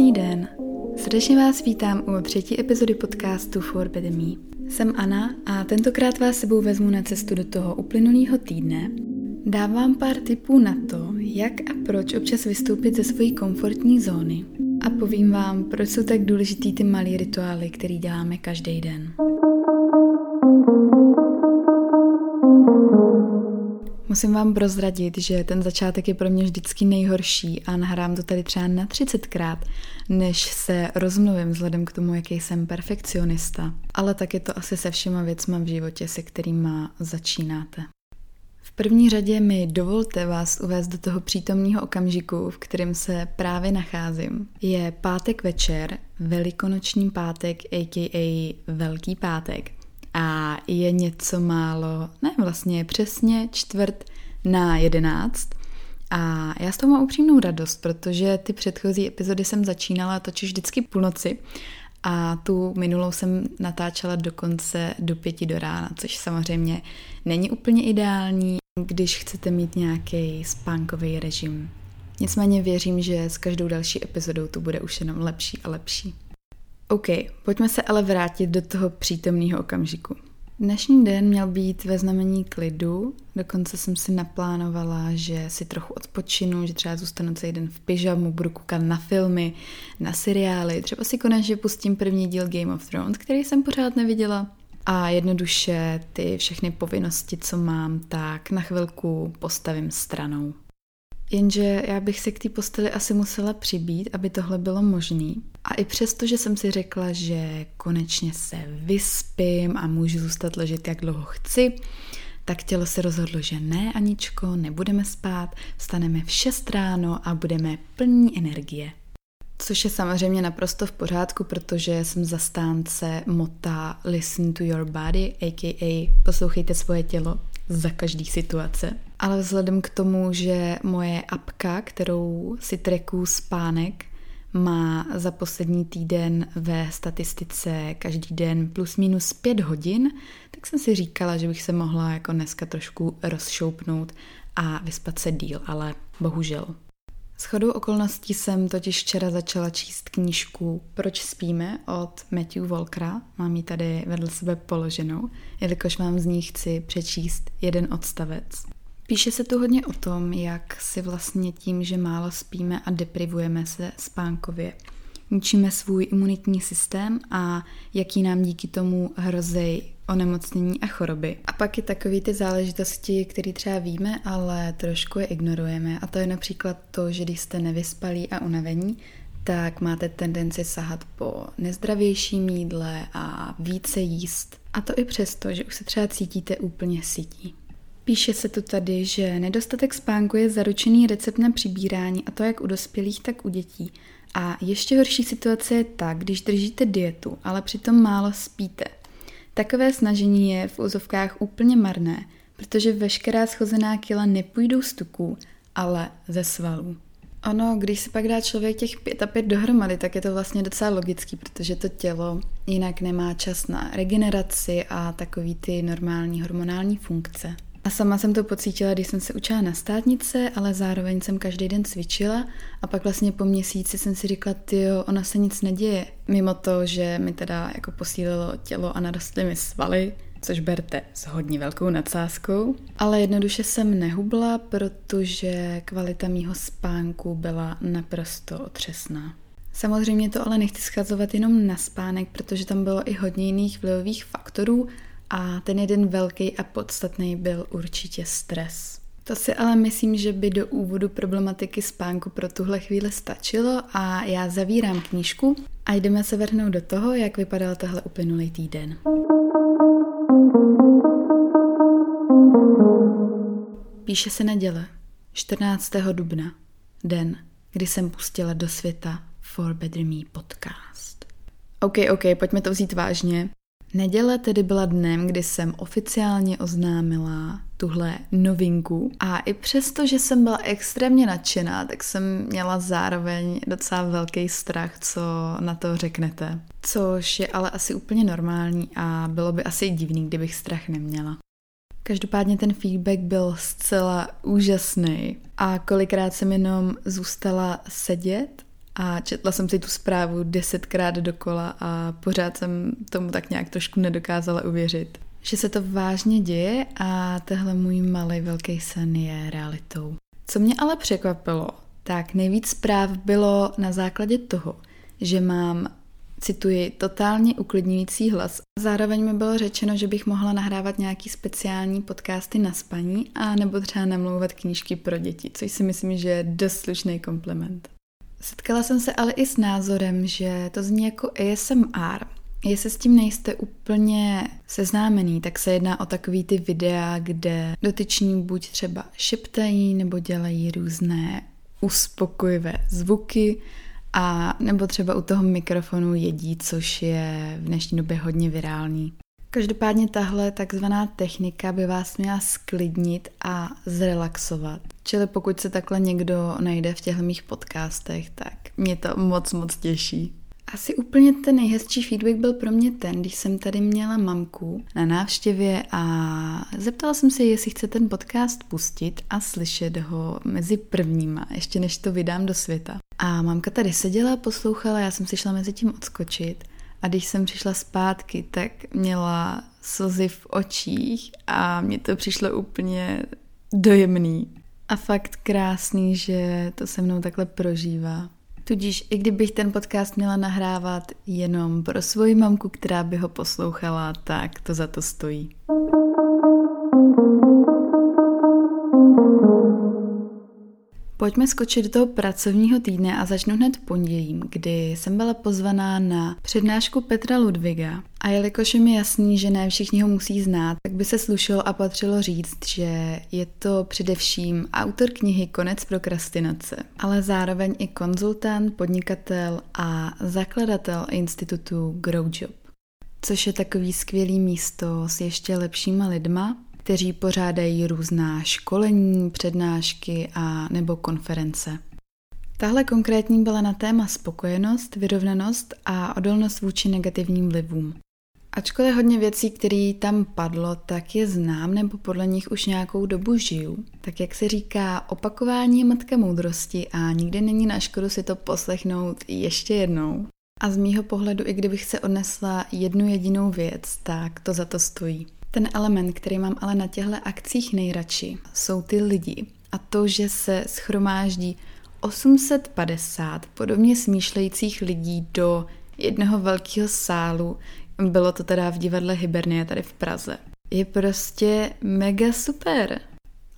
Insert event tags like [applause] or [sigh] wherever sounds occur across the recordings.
Krásný den. Srdečně vás vítám u třetí epizody podcastu For Me. Jsem Anna a tentokrát vás sebou vezmu na cestu do toho uplynulého týdne. Dávám pár tipů na to, jak a proč občas vystoupit ze své komfortní zóny. A povím vám, proč jsou tak důležitý ty malé rituály, které děláme každý den. Musím vám prozradit, že ten začátek je pro mě vždycky nejhorší a nahrám to tady třeba na 30krát, než se rozmluvím vzhledem k tomu, jaký jsem perfekcionista. Ale tak je to asi se všema věcma v životě, se kterýma začínáte. V první řadě mi dovolte vás uvést do toho přítomního okamžiku, v kterém se právě nacházím. Je pátek večer, velikonoční pátek, a.k.a. Velký pátek a je něco málo, ne vlastně přesně čtvrt na jedenáct. A já z toho mám upřímnou radost, protože ty předchozí epizody jsem začínala točit vždycky půlnoci a tu minulou jsem natáčela dokonce do pěti do rána, což samozřejmě není úplně ideální, když chcete mít nějaký spánkový režim. Nicméně věřím, že s každou další epizodou to bude už jenom lepší a lepší. OK, pojďme se ale vrátit do toho přítomného okamžiku. Dnešní den měl být ve znamení klidu, dokonce jsem si naplánovala, že si trochu odpočinu, že třeba zůstanu celý den v pyžamu, budu koukat na filmy, na seriály, třeba si konečně pustím první díl Game of Thrones, který jsem pořád neviděla. A jednoduše ty všechny povinnosti, co mám, tak na chvilku postavím stranou. Jenže já bych se k té posteli asi musela přibít, aby tohle bylo možné. A i přesto, že jsem si řekla, že konečně se vyspím a můžu zůstat ležet jak dlouho chci, tak tělo se rozhodlo, že ne, Aničko, nebudeme spát, vstaneme v 6 ráno a budeme plní energie. Což je samozřejmě naprosto v pořádku, protože jsem zastánce mota Listen to your body, a.k.a. poslouchejte svoje tělo za každý situace. Ale vzhledem k tomu, že moje apka, kterou si treku spánek, má za poslední týden ve statistice každý den plus minus pět hodin, tak jsem si říkala, že bych se mohla jako dneska trošku rozšoupnout a vyspat se díl, ale bohužel. S chodou okolností jsem totiž včera začala číst knížku Proč spíme od Matthew Volkera. Mám ji tady vedle sebe položenou, jelikož vám z ní chci přečíst jeden odstavec. Píše se tu hodně o tom, jak si vlastně tím, že málo spíme a deprivujeme se spánkově, ničíme svůj imunitní systém a jaký nám díky tomu hrozí onemocnění a choroby. A pak i takové ty záležitosti, které třeba víme, ale trošku je ignorujeme. A to je například to, že když jste nevyspalí a unavení, tak máte tendenci sahat po nezdravějším jídle a více jíst. A to i přesto, že už se třeba cítíte úplně sytí. Píše se tu tady, že nedostatek spánku je zaručený recept na přibírání a to jak u dospělých, tak u dětí. A ještě horší situace je ta, když držíte dietu, ale přitom málo spíte. Takové snažení je v úzovkách úplně marné, protože veškerá schozená kila nepůjdou z tuků, ale ze svalů. Ono, když se pak dá člověk těch pět a pět dohromady, tak je to vlastně docela logický, protože to tělo jinak nemá čas na regeneraci a takový ty normální hormonální funkce. A sama jsem to pocítila, když jsem se učila na státnice, ale zároveň jsem každý den cvičila a pak vlastně po měsíci jsem si říkala, jo, ona se nic neděje. Mimo to, že mi teda jako posílilo tělo a narostly mi svaly, což berte s hodně velkou nadsázkou. Ale jednoduše jsem nehubla, protože kvalita mýho spánku byla naprosto otřesná. Samozřejmě to ale nechci schazovat jenom na spánek, protože tam bylo i hodně jiných vlivových faktorů, a ten jeden velký a podstatný byl určitě stres. To si ale myslím, že by do úvodu problematiky spánku pro tuhle chvíli stačilo a já zavírám knížku a jdeme se vrhnout do toho, jak vypadal tahle uplynulý týden. Píše se neděle, 14. dubna, den, kdy jsem pustila do světa For Better Me podcast. OK, OK, pojďme to vzít vážně. Neděle tedy byla dnem, kdy jsem oficiálně oznámila tuhle novinku a i přesto, že jsem byla extrémně nadšená, tak jsem měla zároveň docela velký strach, co na to řeknete. Což je ale asi úplně normální a bylo by asi divný, kdybych strach neměla. Každopádně ten feedback byl zcela úžasný a kolikrát jsem jenom zůstala sedět A četla jsem si tu zprávu desetkrát dokola a pořád jsem tomu tak nějak trošku nedokázala uvěřit. Že se to vážně děje a tehle můj malý velký sen je realitou. Co mě ale překvapilo, tak nejvíc zpráv bylo na základě toho, že mám cituji, totálně uklidňující hlas. Zároveň mi bylo řečeno, že bych mohla nahrávat nějaký speciální podcasty na spaní a nebo třeba namlouvat knížky pro děti, což si myslím, že je dost slušný kompliment. Setkala jsem se ale i s názorem, že to zní jako ASMR. Jestli s tím nejste úplně seznámený, tak se jedná o takový ty videa, kde dotyční buď třeba šeptají nebo dělají různé uspokojivé zvuky, a nebo třeba u toho mikrofonu jedí, což je v dnešní době hodně virální. Každopádně tahle takzvaná technika by vás měla sklidnit a zrelaxovat. Čili pokud se takhle někdo najde v těchto mých podcastech, tak mě to moc moc těší. Asi úplně ten nejhezčí feedback byl pro mě ten, když jsem tady měla mamku na návštěvě a zeptala jsem se, jestli chce ten podcast pustit a slyšet ho mezi prvníma, ještě než to vydám do světa. A mamka tady seděla, poslouchala, já jsem si šla mezi tím odskočit a když jsem přišla zpátky, tak měla slzy v očích a mně to přišlo úplně dojemný. A fakt krásný, že to se mnou takhle prožívá. Tudíž i kdybych ten podcast měla nahrávat jenom pro svoji mamku, která by ho poslouchala, tak to za to stojí. Pojďme skočit do toho pracovního týdne a začnu hned pondělím, kdy jsem byla pozvaná na přednášku Petra Ludviga. A jelikož je mi jasný, že ne všichni ho musí znát, tak by se slušelo a patřilo říct, že je to především autor knihy Konec prokrastinace, ale zároveň i konzultant, podnikatel a zakladatel institutu Growjob což je takový skvělý místo s ještě lepšíma lidma, kteří pořádají různá školení, přednášky a nebo konference. Tahle konkrétní byla na téma spokojenost, vyrovnanost a odolnost vůči negativním vlivům. Ačkoliv hodně věcí, které tam padlo, tak je znám nebo podle nich už nějakou dobu žiju. Tak jak se říká, opakování je matka moudrosti a nikdy není na škodu si to poslechnout ještě jednou. A z mýho pohledu, i kdybych se odnesla jednu jedinou věc, tak to za to stojí. Ten element, který mám ale na těchto akcích nejradši, jsou ty lidi. A to, že se schromáždí 850 podobně smýšlejících lidí do jednoho velkého sálu. Bylo to teda v divadle Hibernia tady v Praze. Je prostě mega super.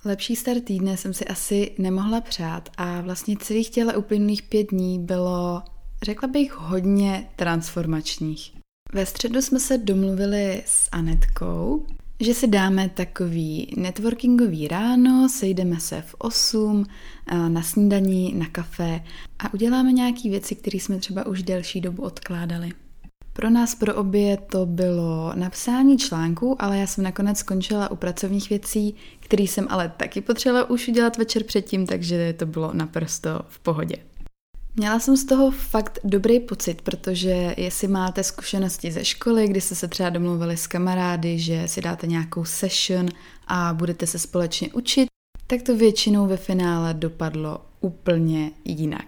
Lepší start týdne jsem si asi nemohla přát a vlastně celých těle uplynulých pět dní bylo, řekla bych, hodně transformačních. Ve středu jsme se domluvili s Anetkou, že si dáme takový networkingový ráno, sejdeme se v 8 eh, na snídaní, na kafe a uděláme nějaké věci, které jsme třeba už delší dobu odkládali. Pro nás, pro obě to bylo napsání článku, ale já jsem nakonec skončila u pracovních věcí, které jsem ale taky potřebovala už udělat večer předtím, takže to bylo naprosto v pohodě. Měla jsem z toho fakt dobrý pocit, protože jestli máte zkušenosti ze školy, kdy jste se třeba domluvili s kamarády, že si dáte nějakou session a budete se společně učit, tak to většinou ve finále dopadlo úplně jinak.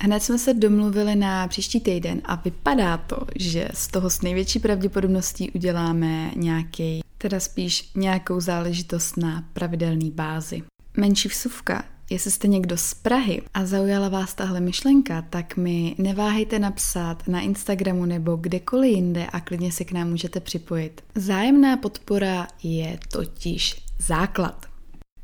Hned jsme se domluvili na příští týden a vypadá to, že z toho s největší pravděpodobností uděláme nějaký, teda spíš nějakou záležitost na pravidelné bázi. Menší vsuvka. Jestli jste někdo z Prahy a zaujala vás tahle myšlenka, tak mi neváhejte napsat na Instagramu nebo kdekoliv jinde a klidně se k nám můžete připojit. Zájemná podpora je totiž základ.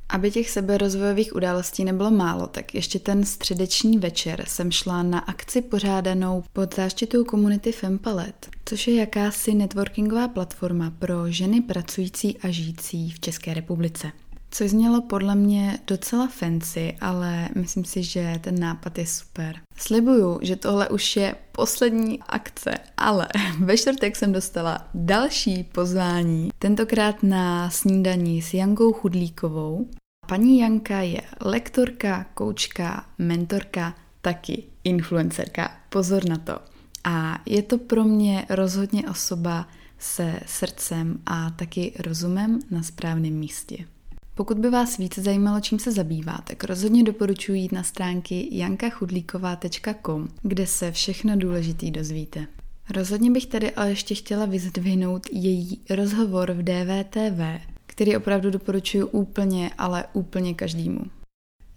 Aby těch seberozvojových událostí nebylo málo, tak ještě ten středeční večer jsem šla na akci pořádanou pod záštitou komunity Fempalet, což je jakási networkingová platforma pro ženy pracující a žijící v České republice. Což znělo podle mě docela fancy, ale myslím si, že ten nápad je super. Slibuju, že tohle už je poslední akce, ale [laughs] ve čtvrtek jsem dostala další pozvání, tentokrát na snídaní s Jankou Chudlíkovou. Paní Janka je lektorka, koučka, mentorka, taky influencerka. Pozor na to. A je to pro mě rozhodně osoba se srdcem a taky rozumem na správném místě. Pokud by vás více zajímalo, čím se zabývá, tak rozhodně doporučuji jít na stránky jankachudlíková.com, kde se všechno důležitý dozvíte. Rozhodně bych tady ale ještě chtěla vyzdvihnout její rozhovor v DVTV, který opravdu doporučuji úplně, ale úplně každému.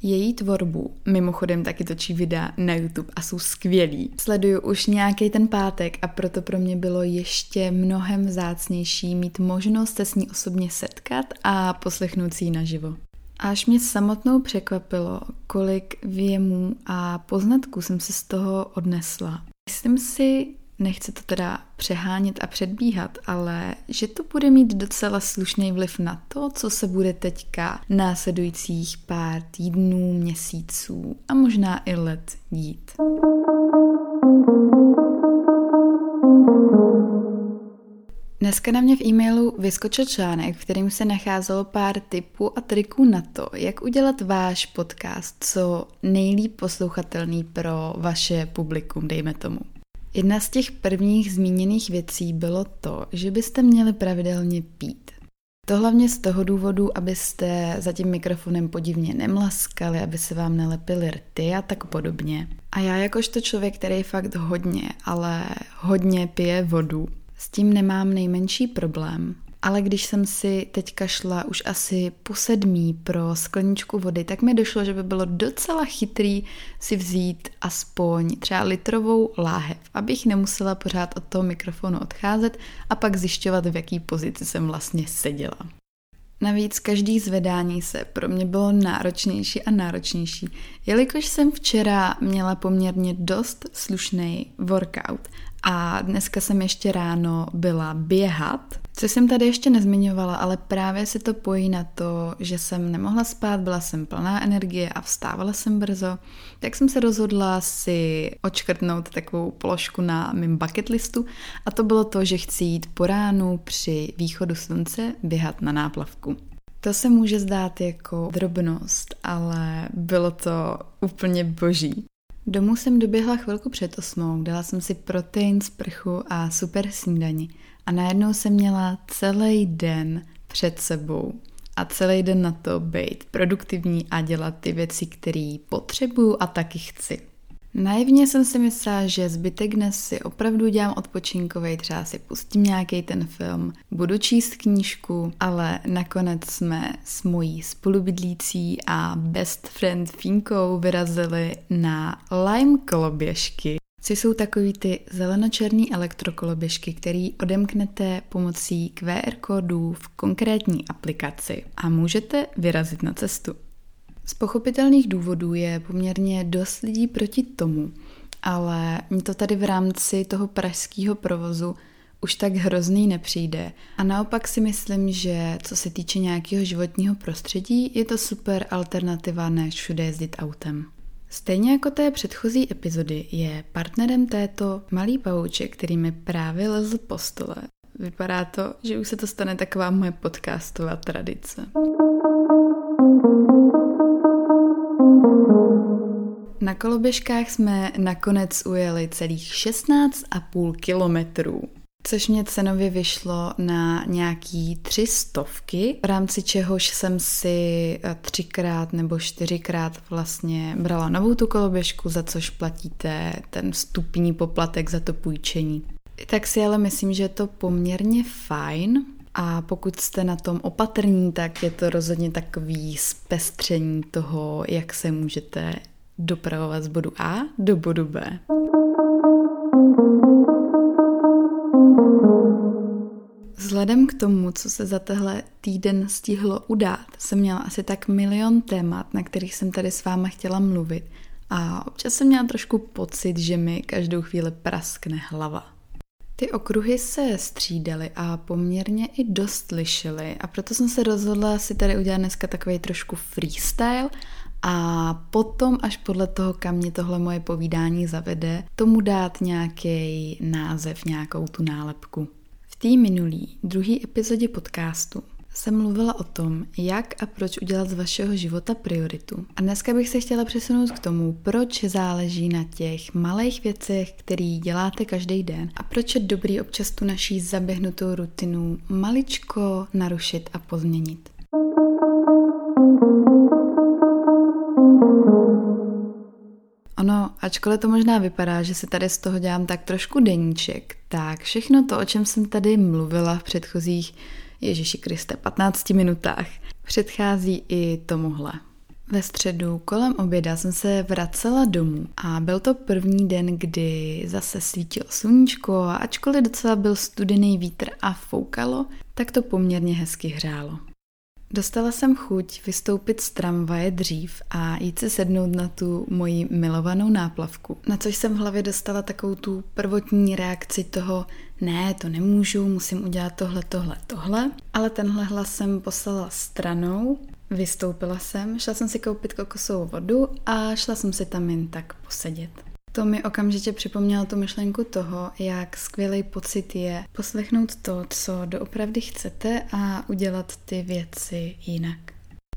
Její tvorbu mimochodem taky točí videa na YouTube a jsou skvělí. Sleduju už nějaký ten pátek a proto pro mě bylo ještě mnohem vzácnější mít možnost se s ní osobně setkat a poslechnout si ji naživo. Až mě samotnou překvapilo, kolik věmů a poznatků jsem se z toho odnesla. Myslím si, nechci to teda přehánět a předbíhat, ale že to bude mít docela slušný vliv na to, co se bude teďka následujících pár týdnů, měsíců a možná i let dít. Dneska na mě v e-mailu vyskočil článek, v kterým se nacházelo pár tipů a triků na to, jak udělat váš podcast co nejlíp poslouchatelný pro vaše publikum, dejme tomu. Jedna z těch prvních zmíněných věcí bylo to, že byste měli pravidelně pít. To hlavně z toho důvodu, abyste za tím mikrofonem podivně nemlaskali, aby se vám nelepily rty a tak podobně. A já jakožto člověk, který fakt hodně, ale hodně pije vodu, s tím nemám nejmenší problém ale když jsem si teďka šla už asi po sedmí pro skleničku vody, tak mi došlo, že by bylo docela chytrý si vzít aspoň třeba litrovou láhev, abych nemusela pořád od toho mikrofonu odcházet a pak zjišťovat, v jaký pozici jsem vlastně seděla. Navíc každý zvedání se pro mě bylo náročnější a náročnější, jelikož jsem včera měla poměrně dost slušný workout a dneska jsem ještě ráno byla běhat, co jsem tady ještě nezmiňovala, ale právě se to pojí na to, že jsem nemohla spát, byla jsem plná energie a vstávala jsem brzo, tak jsem se rozhodla si očkrtnout takovou položku na mým bucket listu a to bylo to, že chci jít po ránu při východu slunce běhat na náplavku. To se může zdát jako drobnost, ale bylo to úplně boží. Domů jsem doběhla chvilku před osmou, dala jsem si protein, sprchu a super snídani a najednou jsem měla celý den před sebou a celý den na to být produktivní a dělat ty věci, které potřebuju a taky chci. Naivně jsem si myslela, že zbytek dnes si opravdu dělám odpočinkový, třeba si pustím nějaký ten film, budu číst knížku, ale nakonec jsme s mojí spolubydlící a best friend Finkou vyrazili na lime koloběžky což jsou takový ty zelenočerný elektrokoloběžky, který odemknete pomocí QR kódů v konkrétní aplikaci a můžete vyrazit na cestu. Z pochopitelných důvodů je poměrně dost lidí proti tomu, ale mně to tady v rámci toho pražského provozu už tak hrozný nepřijde. A naopak si myslím, že co se týče nějakého životního prostředí, je to super alternativa, než všude jezdit autem. Stejně jako té předchozí epizody je partnerem této malý pavouček, který mi právě lezl po stole. Vypadá to, že už se to stane taková moje podcastová tradice. Na koloběžkách jsme nakonec ujeli celých 16,5 kilometrů což mě cenově vyšlo na nějaký tři stovky, v rámci čehož jsem si eh, třikrát nebo čtyřikrát vlastně brala novou tu koloběžku, za což platíte ten vstupní poplatek za to půjčení. Tak si ale myslím, že je to poměrně fajn, a pokud jste na tom opatrní, tak je to rozhodně takový zpestření toho, jak se můžete dopravovat z bodu A do bodu B. Vzhledem k tomu, co se za tehle týden stihlo udát, jsem měla asi tak milion témat, na kterých jsem tady s váma chtěla mluvit a občas jsem měla trošku pocit, že mi každou chvíli praskne hlava. Ty okruhy se střídaly a poměrně i dost lišily a proto jsem se rozhodla si tady udělat dneska takový trošku freestyle a potom až podle toho, kam mě tohle moje povídání zavede, tomu dát nějaký název, nějakou tu nálepku. V té minulý, druhé epizodě podcastu jsem mluvila o tom, jak a proč udělat z vašeho života prioritu. A dneska bych se chtěla přesunout k tomu, proč záleží na těch malých věcech, který děláte každý den a proč je dobrý občas tu naší zaběhnutou rutinu maličko narušit a pozměnit. Ačkoliv to možná vypadá, že si tady z toho dělám tak trošku deníček, tak všechno to, o čem jsem tady mluvila v předchozích Ježíši Kriste 15 minutách, předchází i tomuhle. Ve středu kolem oběda jsem se vracela domů a byl to první den, kdy zase svítilo sluníčko a ačkoliv docela byl studený vítr a foukalo, tak to poměrně hezky hřálo. Dostala jsem chuť vystoupit z tramvaje dřív a jít se sednout na tu moji milovanou náplavku. Na což jsem v hlavě dostala takovou tu prvotní reakci toho, ne, to nemůžu, musím udělat tohle, tohle, tohle. Ale tenhle hlas jsem poslala stranou, vystoupila jsem, šla jsem si koupit kokosovou vodu a šla jsem si tam jen tak posedět. To mi okamžitě připomnělo tu myšlenku toho, jak skvělý pocit je poslechnout to, co doopravdy chcete a udělat ty věci jinak.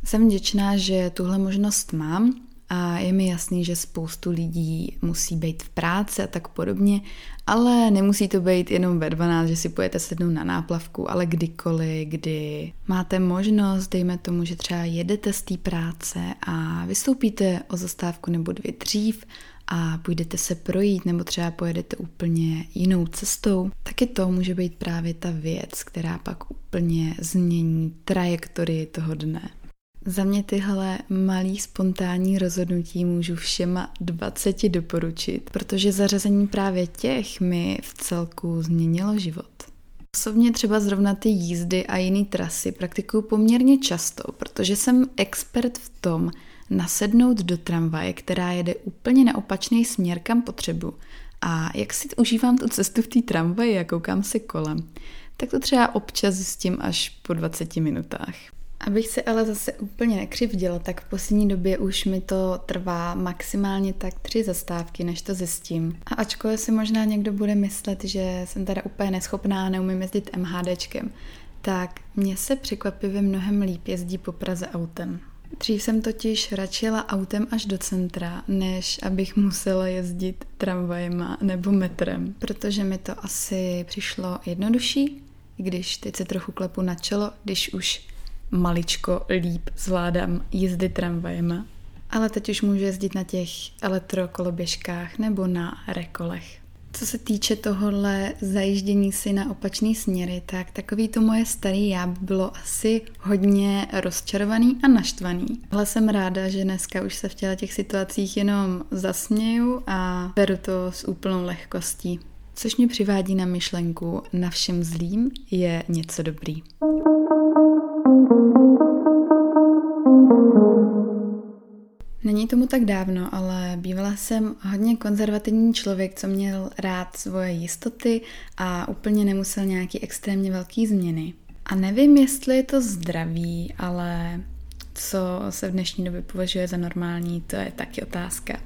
Jsem vděčná, že tuhle možnost mám a je mi jasný, že spoustu lidí musí být v práci a tak podobně, ale nemusí to být jenom ve 12, že si pojete sednout na náplavku, ale kdykoliv, kdy máte možnost, dejme tomu, že třeba jedete z té práce a vystoupíte o zastávku nebo dvě dřív a půjdete se projít nebo třeba pojedete úplně jinou cestou, taky to může být právě ta věc, která pak úplně změní trajektorii toho dne. Za mě tyhle malý spontánní rozhodnutí můžu všema 20 doporučit, protože zařazení právě těch mi v celku změnilo život. Osobně třeba zrovna ty jízdy a jiné trasy praktikuju poměrně často, protože jsem expert v tom, nasednout do tramvaje, která jede úplně na opačný směr, kam potřebu. A jak si užívám tu cestu v té tramvaji a koukám se kolem, tak to třeba občas zjistím až po 20 minutách. Abych se ale zase úplně nekřivděla, tak v poslední době už mi to trvá maximálně tak tři zastávky, než to zjistím. A ačkoliv si možná někdo bude myslet, že jsem teda úplně neschopná a neumím jezdit MHDčkem, tak mně se překvapivě mnohem líp jezdí po Praze autem. Dřív jsem totiž radšila autem až do centra, než abych musela jezdit tramvajema nebo metrem, protože mi to asi přišlo jednodušší, když teď se trochu klepu na čelo, když už maličko líp zvládám jízdy tramvajema. Ale teď už můžu jezdit na těch elektrokoloběžkách nebo na rekolech. Co se týče tohohle zajíždění si na opačný směry, tak takový to moje starý já by bylo asi hodně rozčarovaný a naštvaný. Ale jsem ráda, že dneska už se v těle těch situacích jenom zasměju a beru to s úplnou lehkostí. Což mě přivádí na myšlenku, na všem zlým je něco dobrý. Není tomu tak dávno, ale bývala jsem hodně konzervativní člověk, co měl rád svoje jistoty a úplně nemusel nějaký extrémně velký změny. A nevím, jestli je to zdravý, ale co se v dnešní době považuje za normální, to je taky otázka.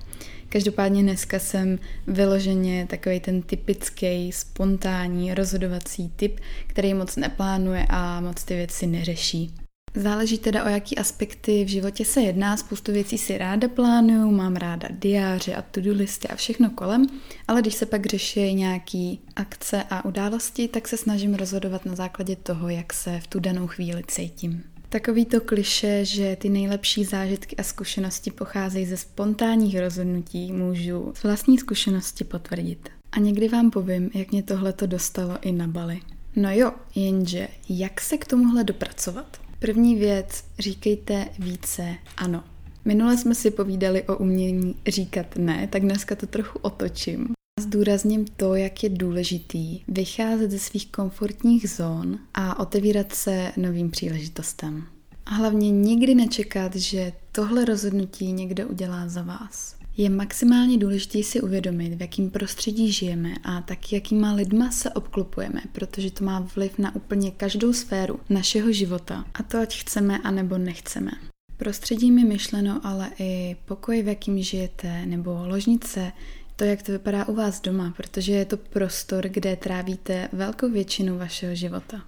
Každopádně dneska jsem vyloženě takový ten typický, spontánní, rozhodovací typ, který moc neplánuje a moc ty věci neřeší. Záleží teda o jaký aspekty v životě se jedná, spoustu věcí si ráda plánuju, mám ráda diáře a to-do listy a všechno kolem, ale když se pak řeší nějaký akce a události, tak se snažím rozhodovat na základě toho, jak se v tu danou chvíli cítím. Takový to kliše, že ty nejlepší zážitky a zkušenosti pocházejí ze spontánních rozhodnutí, můžu z vlastní zkušenosti potvrdit. A někdy vám povím, jak mě tohle to dostalo i na Bali. No jo, jenže jak se k tomuhle dopracovat? První věc, říkejte více ano. Minule jsme si povídali o umění říkat ne, tak dneska to trochu otočím. Zdůrazním to, jak je důležitý vycházet ze svých komfortních zón a otevírat se novým příležitostem. A hlavně nikdy nečekat, že tohle rozhodnutí někdo udělá za vás. Je maximálně důležité si uvědomit, v jakém prostředí žijeme a tak jakýma lidma se obklopujeme, protože to má vliv na úplně každou sféru našeho života. A to ať chceme anebo nechceme. Prostředí mi myšleno ale i pokoj, v jakým žijete, nebo ložnice, to, jak to vypadá u vás doma, protože je to prostor, kde trávíte velkou většinu vašeho života.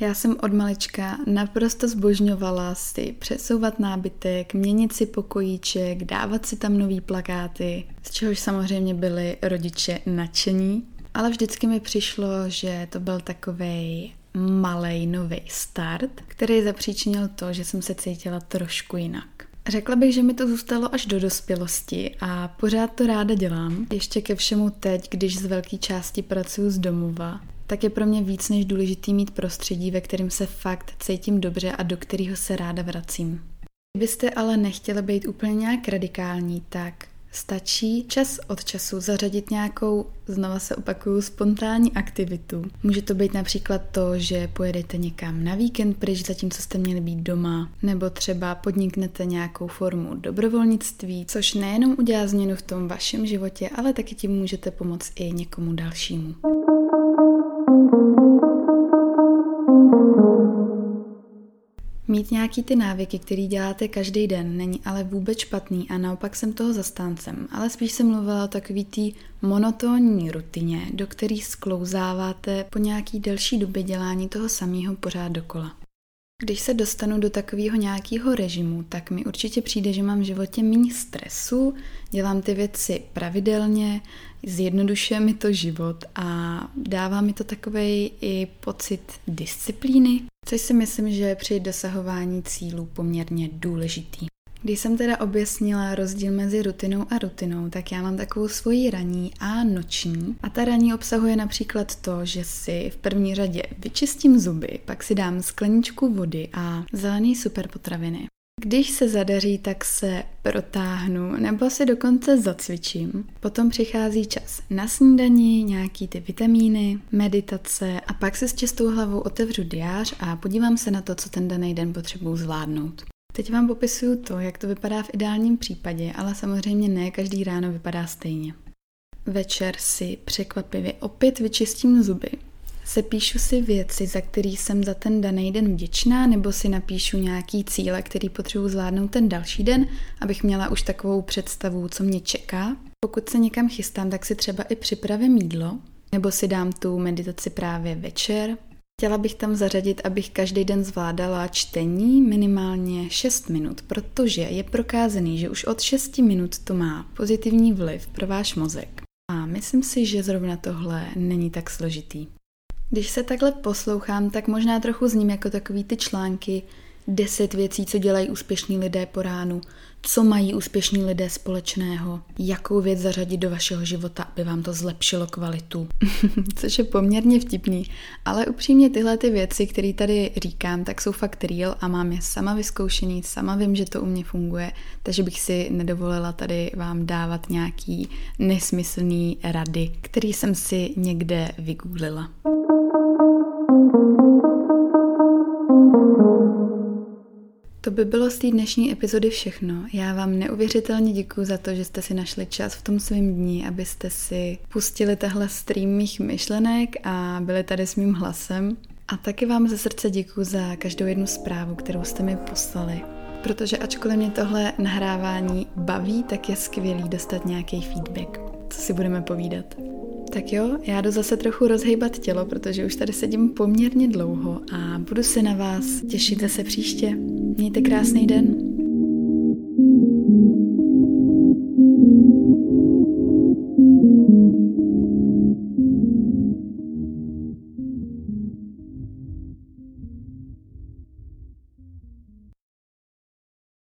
Já jsem od malička naprosto zbožňovala si přesouvat nábytek, měnit si pokojíček, dávat si tam nový plakáty, z čehož samozřejmě byli rodiče nadšení. Ale vždycky mi přišlo, že to byl takový malý nový start, který zapříčinil to, že jsem se cítila trošku jinak. Řekla bych, že mi to zůstalo až do dospělosti a pořád to ráda dělám. Ještě ke všemu teď, když z velké části pracuji z domova, tak je pro mě víc než důležitý mít prostředí, ve kterém se fakt cítím dobře a do kterého se ráda vracím. Kdybyste ale nechtěli být úplně nějak radikální, tak Stačí čas od času zařadit nějakou, znova se opakuju, spontánní aktivitu. Může to být například to, že pojedete někam na víkend pryč, zatímco jste měli být doma, nebo třeba podniknete nějakou formu dobrovolnictví, což nejenom udělá změnu v tom vašem životě, ale taky tím můžete pomoct i někomu dalšímu. Mít nějaký ty návyky, který děláte každý den, není ale vůbec špatný a naopak jsem toho zastáncem, ale spíš jsem mluvila o takový té monotónní rutině, do který sklouzáváte po nějaký delší době dělání toho samého pořád dokola. Když se dostanu do takového nějakého režimu, tak mi určitě přijde, že mám v životě méně stresu, dělám ty věci pravidelně, zjednodušuje mi to život a dává mi to takový i pocit disciplíny, což si myslím, že je při dosahování cílů poměrně důležitý. Když jsem teda objasnila rozdíl mezi rutinou a rutinou, tak já mám takovou svoji raní a noční. A ta raní obsahuje například to, že si v první řadě vyčistím zuby, pak si dám skleničku vody a zelený superpotraviny. Když se zadaří, tak se protáhnu nebo si dokonce zacvičím. Potom přichází čas na snídani, nějaký ty vitamíny, meditace a pak se s čistou hlavou otevřu diář a podívám se na to, co ten daný den potřebuji zvládnout. Teď vám popisuju to, jak to vypadá v ideálním případě, ale samozřejmě ne každý ráno vypadá stejně. Večer si překvapivě opět vyčistím zuby. Sepíšu si věci, za který jsem za ten daný den vděčná, nebo si napíšu nějaký cíle, který potřebuji zvládnout ten další den, abych měla už takovou představu, co mě čeká. Pokud se někam chystám, tak si třeba i připravím jídlo, nebo si dám tu meditaci právě večer, Chtěla bych tam zařadit, abych každý den zvládala čtení minimálně 6 minut, protože je prokázaný, že už od 6 minut to má pozitivní vliv pro váš mozek. A myslím si, že zrovna tohle není tak složitý. Když se takhle poslouchám, tak možná trochu zním jako takový ty články 10 věcí, co dělají úspěšní lidé po ránu, co mají úspěšní lidé společného, jakou věc zařadit do vašeho života, aby vám to zlepšilo kvalitu. [laughs] Což je poměrně vtipný, ale upřímně tyhle ty věci, které tady říkám, tak jsou fakt real a mám je sama vyzkoušený, sama vím, že to u mě funguje, takže bych si nedovolila tady vám dávat nějaký nesmyslný rady, který jsem si někde vygooglila. To by bylo z té dnešní epizody všechno. Já vám neuvěřitelně děkuji za to, že jste si našli čas v tom svém dní, abyste si pustili tahle stream mých myšlenek a byli tady s mým hlasem. A taky vám ze srdce děkuji za každou jednu zprávu, kterou jste mi poslali. Protože ačkoliv mě tohle nahrávání baví, tak je skvělý dostat nějaký feedback. Co si budeme povídat? Tak jo, já jdu zase trochu rozhejbat tělo, protože už tady sedím poměrně dlouho a budu se na vás těšit zase příště. Mějte krásný den.